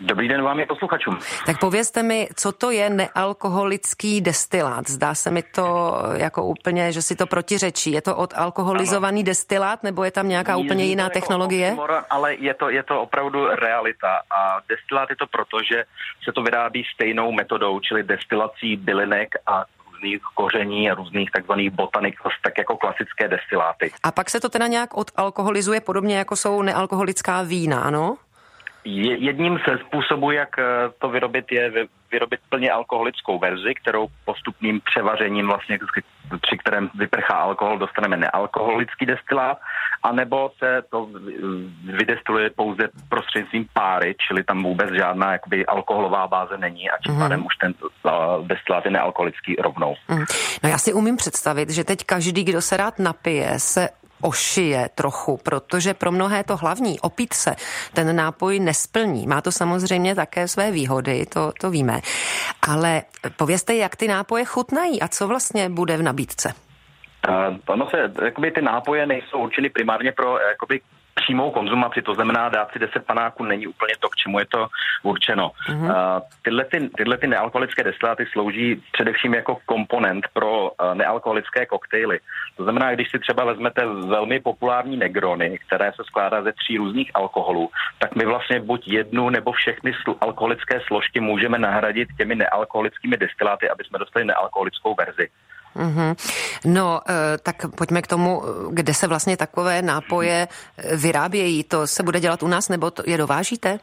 Dobrý den vám je posluchačům. Tak povězte mi, co to je nealkoholický destilát. Zdá se mi to jako úplně, že si to protiřečí. Je to odalkoholizovaný ano. destilát, nebo je tam nějaká je, úplně jiná jako technologie? Oxymor, ale je to, je to opravdu realita. A destilát je to proto, že se to vyrábí stejnou metodou, čili destilací bylinek a různých koření a různých takzvaných botanik, tak jako klasické destiláty. A pak se to teda nějak odalkoholizuje podobně jako jsou nealkoholická vína, ano? Jedním ze způsobů, jak eh, to vyrobit, je vyrobit plně alkoholickou verzi, kterou postupným převařením, vlastně, při kterém vyprchá alkohol, dostaneme nealkoholický destilát, anebo se to vydestiluje pouze prostřednictvím páry, čili tam vůbec žádná jakoby, alkoholová báze není a tím mm. pádem už ten uh, destilát je nealkoholický rovnou. Mm. No já si umím představit, že teď každý, kdo se rád napije, se ošije trochu, protože pro mnohé to hlavní, opít se, ten nápoj nesplní. Má to samozřejmě také své výhody, to, to víme. Ale povězte, jak ty nápoje chutnají a co vlastně bude v nabídce? Uh, ono se, jakoby ty nápoje nejsou určeny primárně pro jakoby přímou konzumaci, to znamená dát si 10 panáků není úplně to, k čemu je to určeno. Mm-hmm. Uh, tyhle, ty, tyhle ty nealkoholické destiláty slouží především jako komponent pro uh, nealkoholické koktejly. To znamená, když si třeba vezmete velmi populární negrony, které se skládá ze tří různých alkoholů, tak my vlastně buď jednu nebo všechny sl- alkoholické složky můžeme nahradit těmi nealkoholickými destiláty, aby jsme dostali nealkoholickou verzi. Mm-hmm. No, eh, tak pojďme k tomu, kde se vlastně takové nápoje eh, vyrábějí. To se bude dělat u nás, nebo to je dovážíte?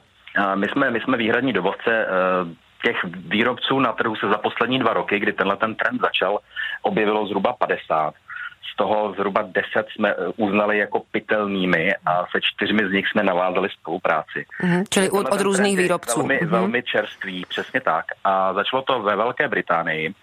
My jsme, my jsme výhradní dovozce eh, těch výrobců na trhu se za poslední dva roky, kdy tenhle ten trend začal, objevilo zhruba 50. Z toho zhruba 10 jsme uznali jako pitelnými a se čtyřmi z nich jsme navázali spolupráci. Mm-hmm, čili od, od různých výrobců. Velmi, mm-hmm. velmi čerstvý, přesně tak. A začalo to ve Velké Británii,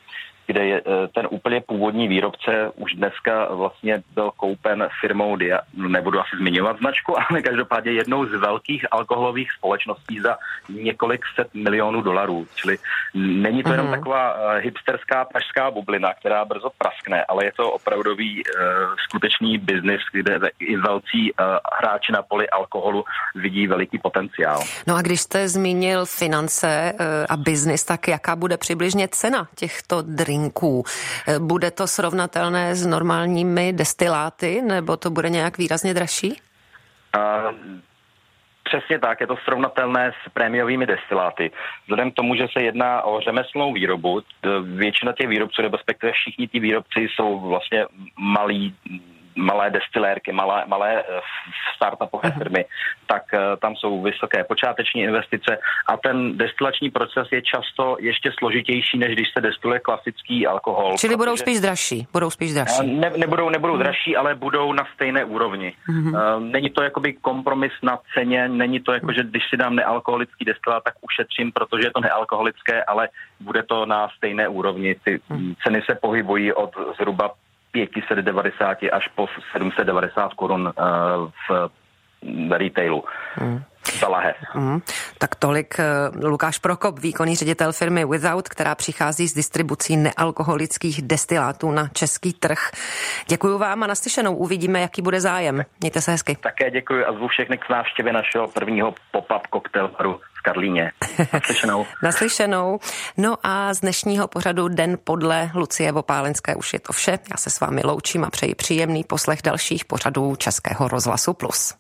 kde je ten úplně původní výrobce už dneska vlastně byl koupen firmou Dia, nebudu asi zmiňovat značku, *laughs* ale každopádně jednou z velkých alkoholových společností za několik set milionů dolarů. Čili není to jenom mm-hmm. taková hipsterská pražská bublina, která brzo praskne, ale je to opravdový uh, skutečný biznis, kde i velcí uh, hráči na poli alkoholu vidí veliký potenciál. No a když jste zmínil finance uh, a biznis, tak jaká bude přibližně cena těchto drinků? Uh, bude to srovnatelné s normálními destiláty, nebo to bude nějak výrazně dražší? Uh, Přesně tak, je to srovnatelné s prémiovými destiláty. Vzhledem k tomu, že se jedná o řemeslnou výrobu, většina těch výrobců, nebo respektive všichni ti výrobci jsou vlastně malí malé destilérky, malé, malé eh, startupové firmy, tak eh, tam jsou vysoké počáteční investice a ten destilační proces je často ještě složitější, než když se destiluje klasický alkohol. Čili budou spíš dražší, budou spíš dražší. Ne, nebudou, nebudou hmm. dražší, ale budou na stejné úrovni. Hmm. Není to jakoby kompromis na ceně, není to jako, že když si dám nealkoholický destilát, tak ušetřím, protože je to nealkoholické, ale bude to na stejné úrovni. Ty hmm. ceny se pohybují od zhruba 590 až po 790 korun eh, v retailu. Hmm. Za lahev. Hmm. Tak tolik eh, Lukáš Prokop, výkonný ředitel firmy Without, která přichází s distribucí nealkoholických destilátů na český trh. Děkuji vám a naslyšenou. Uvidíme, jaký bude zájem. Mějte se hezky. Také děkuji a zvu všechny k návštěvě našeho prvního pop-up koktejl baru Karlíně. *laughs* Naslyšenou. Naslyšenou. No a z dnešního pořadu Den podle Lucie Vopálenské už je to vše. Já se s vámi loučím a přeji příjemný poslech dalších pořadů Českého rozhlasu Plus.